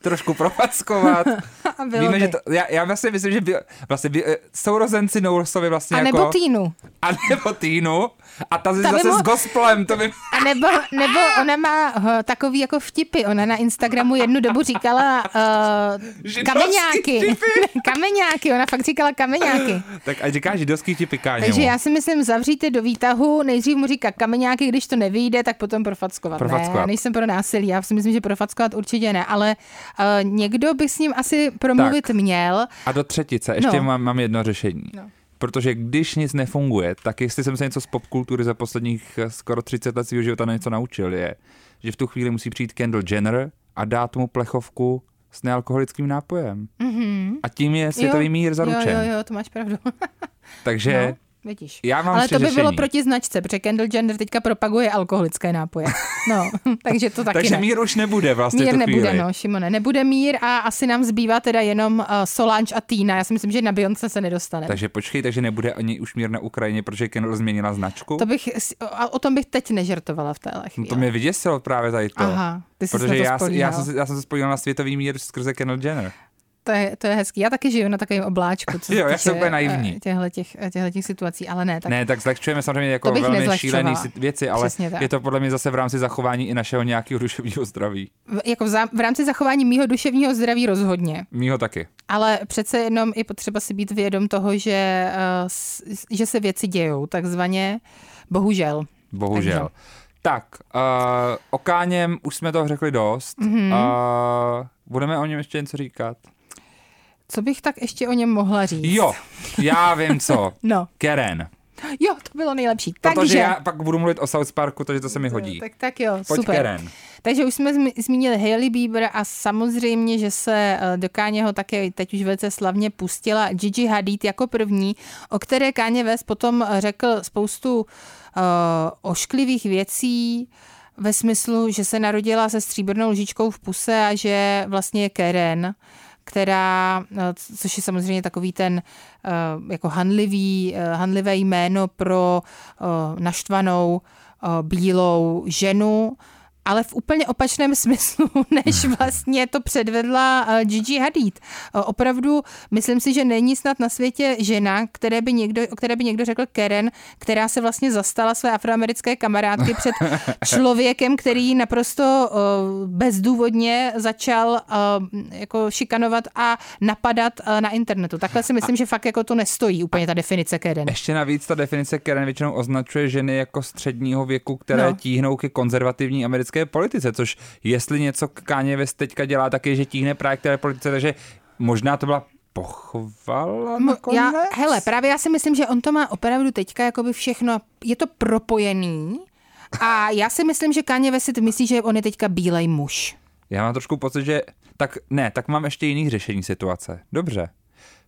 trošku propackovat. <laughs> A bylo Víme, by. že to, já, já vlastně myslím, že by, vlastně by, eh, sourozenci Noursovi vlastně A jako... nebo Týnu. A nebo Týnu. A ta, by zase mo- s gospelem, to by... A nebo, nebo ona má uh, takový jako vtipy. Ona na Instagramu jednu dobu říkala uh, kameňáky. vtipy. <laughs> kameňáky, ona fakt říkala kameňáky. Tak a říká židovský tipy káněmu. Takže já si myslím, zavříte do výtahu, nejdřív mu říká kameňáky, když to nevyjde, tak potom profackovat. Ne, Profackovat. já nejsem pro násilí, já si myslím, že profackovat určitě ne, ale uh, někdo by s ním asi promluvit Tak. měl. A do třetice ještě No. mám, mám jedno řešení. No. Protože když nic nefunguje, tak jestli jsem se něco z popkultury za posledních eh, skoro 30 let svého života něco naučil, je, že v tu chvíli musí přijít Kendall Jenner a dát mu plechovku s nealkoholickým nápojem. Mm-hmm. A tím je světový Jo, mír zaručen. Jo, jo, jo, to máš pravdu. <laughs> Takže No, vidíš. já mám Ale to by bylo řešení. proti značce, protože Kendall Jenner teďka propaguje alkoholické nápoje. No, <laughs> takže to taky Takže ne. mír už nebude vlastně Mír nebude, chvíli. no, Šimone, nebude mír a asi nám zbývá teda jenom uh, Solange a Týna. Já si myslím, že na Beyoncé se nedostane. Takže počkej, takže nebude ani už mír na Ukrajině, protože Kendall změnila značku? To bych, a o tom bych teď nežertovala v téhle No chvíli. to mě vyděsilo právě tady to. Aha, ty jsi Protože to já, já, jsem, se- já jsem se spojil na světový mír skrze Kendall Jenner. To je, to je hezký. Já taky žiju na takovém obláčku. Co <laughs> Jo, já jsem úplně naivní. eh, Těchhle těch, těchto těch situací, ale ne. Tak Ne, tak zlehčujeme samozřejmě jako velmi si- věci, ale je to podle mě zase v rámci zachování i našeho nějakého duševního zdraví. v, jako v, zá, v rámci zachování mýho duševního zdraví rozhodně. Mýho taky. Ale přece jenom i potřeba si být vědom toho, že, uh, s, že se věci dějou, takzvaně. Bohužel. Bohužel. Takže. Tak, uh, o Káněm už jsme toho řekli dost. Mhm. Mm-hmm. Uh, budeme o něm ještě něco říkat? Co bych tak ještě o něm mohla říct? Jo, já vím co. <laughs> No, Keren. jo, to bylo nejlepší. Protože Takže, já pak budu mluvit o South Parku, takže to se mi hodí. tak, tak jo, Pojď super. Keren. Takže už jsme zmínili Hailey Bieber a samozřejmě, že se eh, do Káněho také teď už velice slavně pustila Gigi Hadid jako první, o které Káně West potom řekl spoustu uh, ošklivých věcí, ve smyslu, že se narodila se stříbrnou lžičkou v puse a že vlastně je Karen, která, eh, což je samozřejmě takový ten eh, jako hanlivý, eh, hanlivé jméno pro naštvanou bílou ženu, ale v úplně opačném <laughs> smyslu, než vlastně to předvedla eh, Gigi Hadid. Eh, Opravdu, myslím si, že není snad na světě žena, které by někdo, o které by někdo řekl Karen, která se vlastně zastala své afroamerické kamarádky <laughs> před člověkem, který naprosto eh, bezdůvodně začal jako šikanovat a napadat na internetu. Takhle si myslím, že fakt jako to nestojí úplně ta definice Karen. Ještě navíc ta definice Karen většinou označuje ženy jako středního věku, které no. tíhnou ke konzervativní americké politice, což jestli něco Kanye West teďka dělá, tak je, že tíhne právě k té politice, takže možná to byla pochvala nakonec? Já, hele, právě já si myslím, že on to má opravdu teďka jakoby všechno, je to propojený a já si myslím, že Kanye West si myslí, že on je teďka bílej muž. Já mám trošku pocit, že tak ne, tak mám ještě jiný řešení situace. Dobře.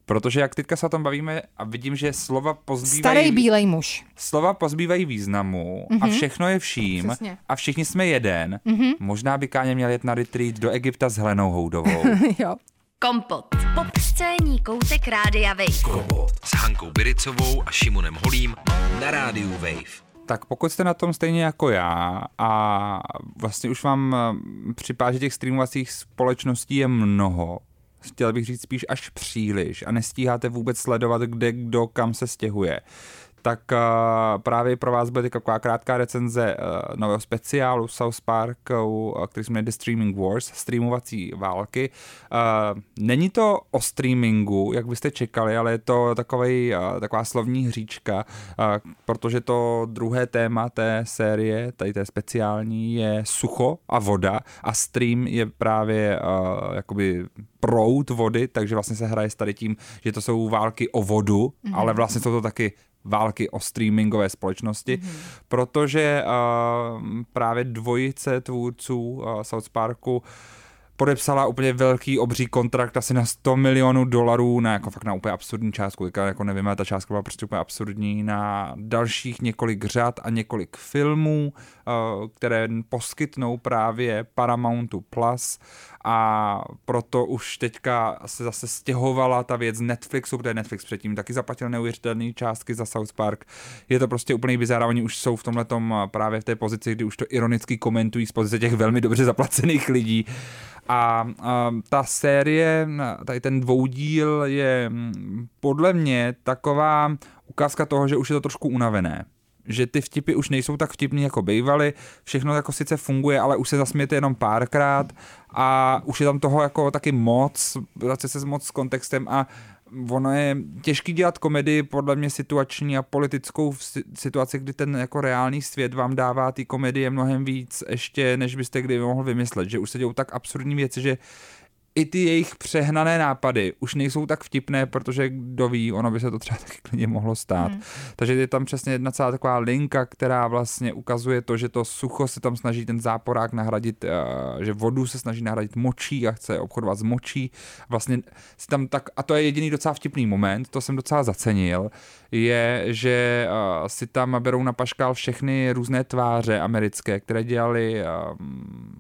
Protože jak teďka se o tom bavíme a vidím, že slova pozbývají, Starý bílej muž. slova pozbývají významu mm-hmm. a všechno je vším Přesně. a všichni jsme jeden. Mm-hmm. Možná by Káně měl jet na retreat do Egypta s Helenou Houdovou. <laughs> jo. Kompot. Pop scéní koutek Rádia Wave. Kompot s Hankou Biricovou a Šimonem Holím na rádiu Wave. Tak pokud jste na tom stejně jako já a vlastně už vám eh, připadá, že těch streamovacích společností je mnoho, chtěl bych říct spíš až příliš a nestíháte vůbec sledovat, kde kdo kam se stěhuje, tak uh, právě pro vás bude taková krátká recenze uh, nového speciálu South Park, uh, který se jmenuje The Streaming Wars, streamovací války. Není to o streamingu, jak byste čekali, ale je to takovej, taková slovní hříčka, protože to druhé téma té série, tady té speciální, je sucho a voda a stream je právě jakoby prout vody, takže vlastně se hraje s tady tím, že to jsou války o vodu, mm-hmm. ale vlastně jsou to taky války o streamingové společnosti, mm-hmm. protože uh, právě dvojice tvůrců uh, South Parku podepsala úplně velký obří kontrakt asi na 100 milionů dolarů na jako fakt na úplně absurdní částku, teďka jako nevím, ta částka byla prostě úplně absurdní, na dalších několik řad a několik filmů, které poskytnou právě Paramountu Plus a proto už teďka se zase stěhovala ta věc Netflixu, protože Netflix předtím taky zaplatil neuvěřitelné částky za South Park. Je to prostě úplně bizár, oni už jsou v tomhle právě v té pozici, kdy už to ironicky komentují z pozice těch velmi dobře zaplacených lidí. A, a ta série, tady ten dvoudíl je mm, podle mě taková ukázka toho, že už je to trošku unavené že ty vtipy už nejsou tak vtipný, jako bývaly, všechno jako sice funguje, ale už se zasmějete jenom párkrát a už je tam toho jako taky moc, vrací se moc s kontextem a ono je těžký dělat komedii podle mě situační a politickou v situaci, kdy ten jako reálný svět vám dává ty komedie mnohem víc ještě, než byste kdy mohl vymyslet, že už se dějou tak absurdní věci, že i ty jejich přehnané nápady už nejsou tak vtipné, protože kdo ví, ono by se to třeba <laughs> taky klidně mohlo stát. Hmm. Takže je tam přesně jedna celá taková linka, která vlastně ukazuje to, že to sucho se tam snaží ten záporák nahradit, eh, že vodu se snaží nahradit močí a chce obchodovat s močí. Vlastně si tam tak, a to je jediný docela vtipný moment, to jsem docela zacenil, je, že uh, si tam berou na paškál všechny různé tváře americké, které dělali um,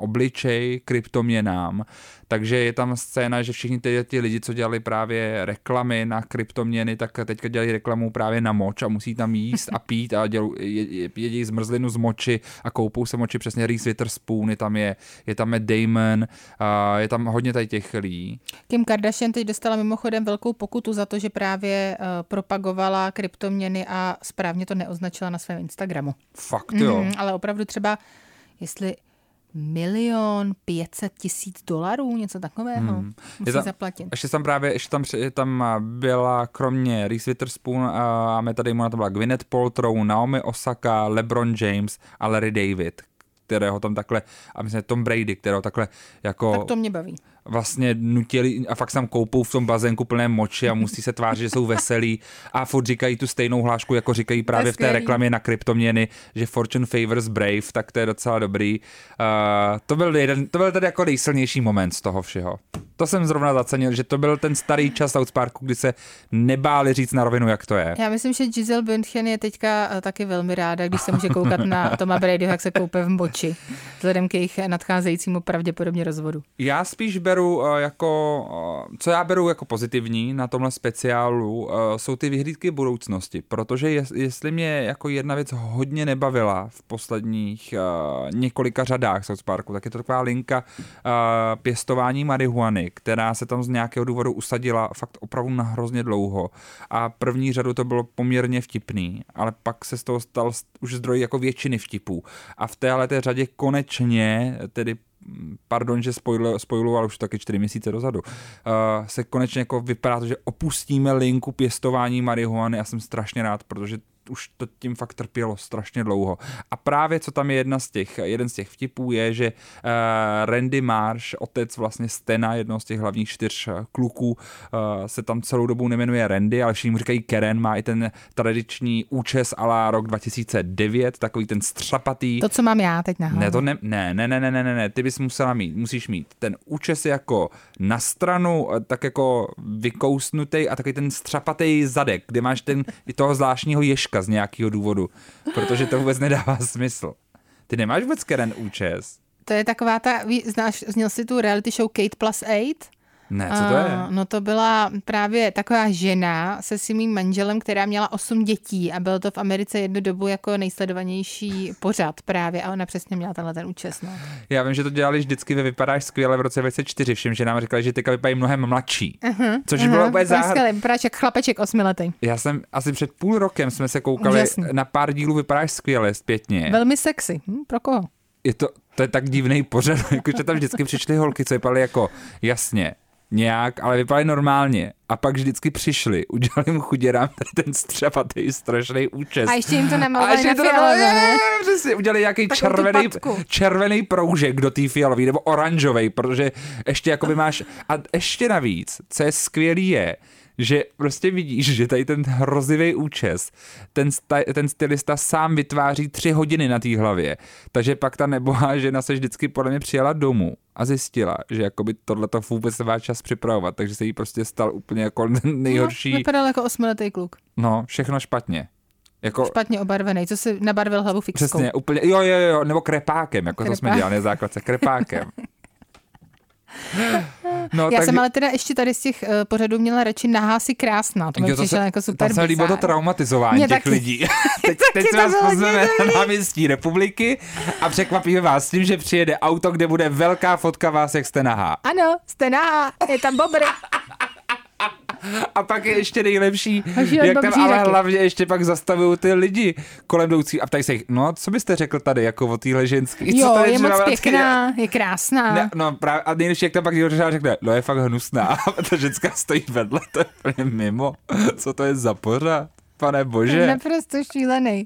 obličej kryptoměnám, takže je tam scéna, že všichni ty, ty lidi, co dělali právě reklamy na kryptoměny, tak teďka dělají reklamu právě na moč a musí tam jíst a pít a dělou, je, jedí zmrzlinu z moči a koupou se moči přesně Reese Witherspoon, je tam je, je tam je Damon, a je tam hodně tady těch lidí. Kim Kardashian teď dostala mimochodem velkou pokutu za to, že právě uh, propagovala kryptoměny a správně to neoznačila na svém Instagramu. Fakt jo. Mm, ale opravdu třeba, jestli milion pětset tisíc dolarů, něco takového. Hmm. Musí tam, zaplatit. Ještě tam právě, ještě tam, tam byla kromě Reese Witherspoon a Meta Damona to byla Gwyneth Paltrow, Naomi Osaka, LeBron James a Larry David, kterého tam takhle, a myslím, Tom Brady, kterého takhle jako... Tak to mě baví vlastně nutili a fakt tam koupou v tom bazénku plné moči a musí se tvářit, že jsou veselí a furt říkají tu stejnou hlášku, jako říkají právě v té reklamě na kryptoměny, že Fortune favors Brave, tak to je docela dobrý. Uh, to byl jeden, to byl tady jako nejsilnější moment z toho všeho. To jsem zrovna zacenil, že to byl ten starý čas South Parku, kdy se nebáli říct na rovinu, jak to je. Já myslím, že Giselle Bündchen je teďka eh, taky velmi ráda, když se může koukat na Toma Brady, jak se koupe v moči, vzhledem k jejich nadcházejícímu pravděpodobně rozvodu. Já spíš beru uh, jako, uh, co já beru jako pozitivní na tomhle speciálu, uh, jsou ty vyhlídky budoucnosti, protože je, jestli mě jako jedna věc hodně nebavila v posledních několika řadách South Parku, tak je to taková linka pěstování marihuany, která se tam z nějakého důvodu usadila fakt opravdu na hrozně dlouho. A první řadu to bylo poměrně vtipný, ale pak se z toho stal už zdroj jako většiny vtipů. A v téhle té řadě konečně, tedy pardon, že spojuju, ale už taky čtyři měsíce dozadu, uh, se konečně jako vypadá to, že opustíme linku pěstování marihuany. Já jsem strašně rád, protože už to tím fakt trpělo strašně dlouho. A právě co tam je jedna z těch, jeden z těch vtipů je, že uh, Randy Marsh, otec vlastně Stena, jednoho z těch hlavních čtyř eh, kluků, uh, se tam celou dobu nemenuje Randy, ale všichni mu říkají Karen, má i ten tradiční účes ala rok 2009, takový ten střapatý. To, co mám já teď na Ne, to ne, ne, ne, ne, ne, ne, ne, ty bys musela mít, musíš mít ten účes jako na stranu, tak jako vykousnutý a takový ten střapatý zadek, kde máš ten toho zvláštního ježka z nějakého důvodu, protože to vůbec nedává smysl. Ty nemáš vůbec Karen účes. To je taková ta, znáš, zněl si tu reality show Kate plus 8? Ne, co to je? A, No to byla právě taková žena se svým manželem, která měla osm dětí a bylo to v Americe jednu dobu jako nejsledovanější pořad právě a ona přesně měla tenhle ten účes. No. Já vím, že to dělali vždycky ve Vypadáš skvěle v roce 2004, všem, že nám říkali, že teďka vypadají mnohem mladší. Uh-huh, což bylo úplně záhad. vypadáš jak chlapeček osmiletý. Já jsem asi před půl rokem jsme se koukali Úžasný. na pár dílů Vypadáš skvěle zpětně. Velmi sexy. Hm, pro koho? je to, to je tak divný pořad, <laughs> jakože tam vždycky přišly holky, co vypadaly jako jasně, nějak, ale vypadaly normálně. A pak vždycky přišli, udělali mu chuděrám tady ten střevatý strašný účes. A ještě jim to A namalovali ještě na to fialové, ne? přesně, udělali nějaký červený, červený proužek do té fialový, nebo oranžový, protože ještě jakoby máš, a ještě navíc, co je skvělý je, že prostě vidíš, že tady ten hrozivý účes, ten, sta, ten stylista sám vytváří tři hodiny na té hlavě. Takže pak ta nebohá žena se vždycky podle mě přijela domů a zjistila, že jakoby tohle to vůbec nemá čas připravovat, takže se jí prostě stal úplně jako <laughs> nejhorší, No, vypadal jako osmiletý kluk. no, všechno špatně. Jako, Špatně obarvený, co si nabarvil hlavu fixkou. Přesně, úplně, jo, jo, jo, nebo krepákem, jako to jsme dělali na základce, krepákem. <laughs> No, Já tak, jsem ale teda ještě tady z těch uh, pořadů měla radši nahá si krásná. To mi přišlo se, jako super to se líbilo to traumatizování Mně těch taky. lidí. <laughs> teď teď se vás pozveme na náměstí republiky a překvapíme vás s tím, že přijede auto, kde bude velká fotka vás, jak jste nahá. Ano, jste nahá, je tam bobr. <laughs> A pak je ještě nejlepší, jak tam ale hlavně ještě pak zastavují ty lidi kolem jdoucí a ptají se jich, no co byste řekl tady jako o téhle ženský? Co Jo, tady je moc třeba- pěkná, je krásná. Ne, no právě, a nejlepší, jak tam pak někdo řekne, no je fakt hnusná, a <laughs> ta ženská stojí vedle, to je mimo. Co to je za pořad? Pane bože. <laughs> Naprosto šílený.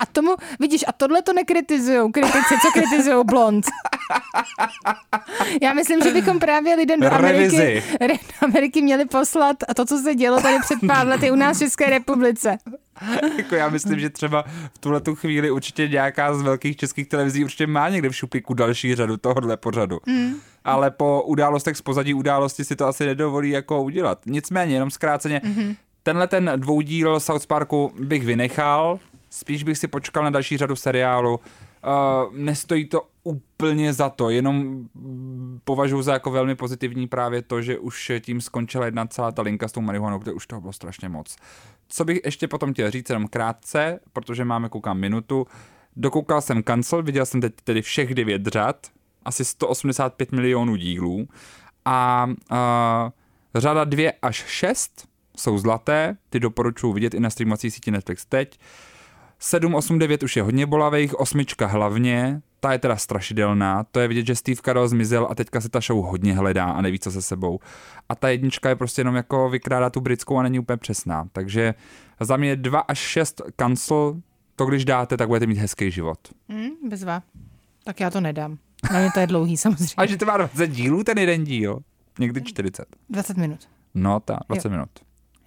A tomu, vidíš, a tohle to nekritizujou kritici, co kritizují blond. Já myslím, že bychom právě lidem do Ameriky, Revizi. do Ameriky měli poslat a to, co se dělo tady před pár lety u nás v České republice. jako já myslím, že třeba v tuhle tu chvíli určitě nějaká z velkých českých televizí určitě má někde v šuplíku další řadu tohohle pořadu. Mm. Ale po událostech z pozadí události si to asi nedovolí jako udělat. Nicméně, jenom zkráceně, mm-hmm. Tenhle ten dvoudíl South Parku bych vynechal, spíš bych si počkal na další řadu seriálu. Uh, nestojí to úplně za to, jenom považuji za jako velmi pozitivní právě to, že už tím skončila jedna celá ta linka s tou marihuanou, kde už toho bylo strašně moc. Co bych ještě potom chtěl říct, jenom krátce, protože máme koukám minutu. Dokoukal jsem Cancel, viděl jsem teď tedy všech devět řad, asi 185 milionů dílů a uh, řada 2 až 6 jsou zlaté, ty doporučuji vidět i na streamovací síti Netflix teď. 7, 8, 9 už je hodně bolavých, osmička hlavně, ta je teda strašidelná, to je vidět, že Steve Carell zmizel a teďka se ta show hodně hledá a neví, co se sebou. A ta jednička je prostě jenom jako vykrádá tu britskou a není úplně přesná. Takže za mě 2 až 6 cancel, to když dáte, tak budete mít hezký život. Hm, bezva. Tak já to nedám. Na mě to je dlouhý <laughs> samozřejmě. A že to má 20 dílů, ten jeden díl. Někdy 40. 20 minut. No, ta, 20 minut.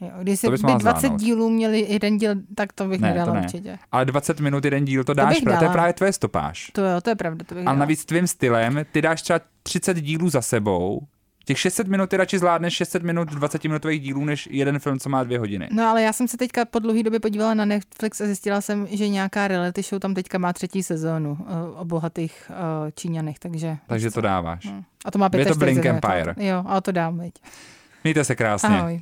Jo, když To by bys mohla 20 zvládnout. dílů měli jeden díl, tak to bych Ne, nedala to ne. určitě. Ale 20 minut jeden díl to dáš, to, to je právě tvoje stopáž. To jo, to je pravda, to bych A dala. navíc tvým stylem, ty dáš třeba 30 dílů za sebou, těch 600 minut ty radši zvládneš 600 minut 20 minutových dílů, než jeden film, co má dvě hodiny. No ale já jsem se teďka po dlouhé době podívala na Netflix a zjistila jsem, že nějaká reality show tam teďka má třetí sezónu eh, o bohatých uh, Číňanech, takže... Takže to dáváš. Hm. A to má Je to 45 Blink. Empire. Jo, a to dám, veď. Mějte se krásně. Ahoj.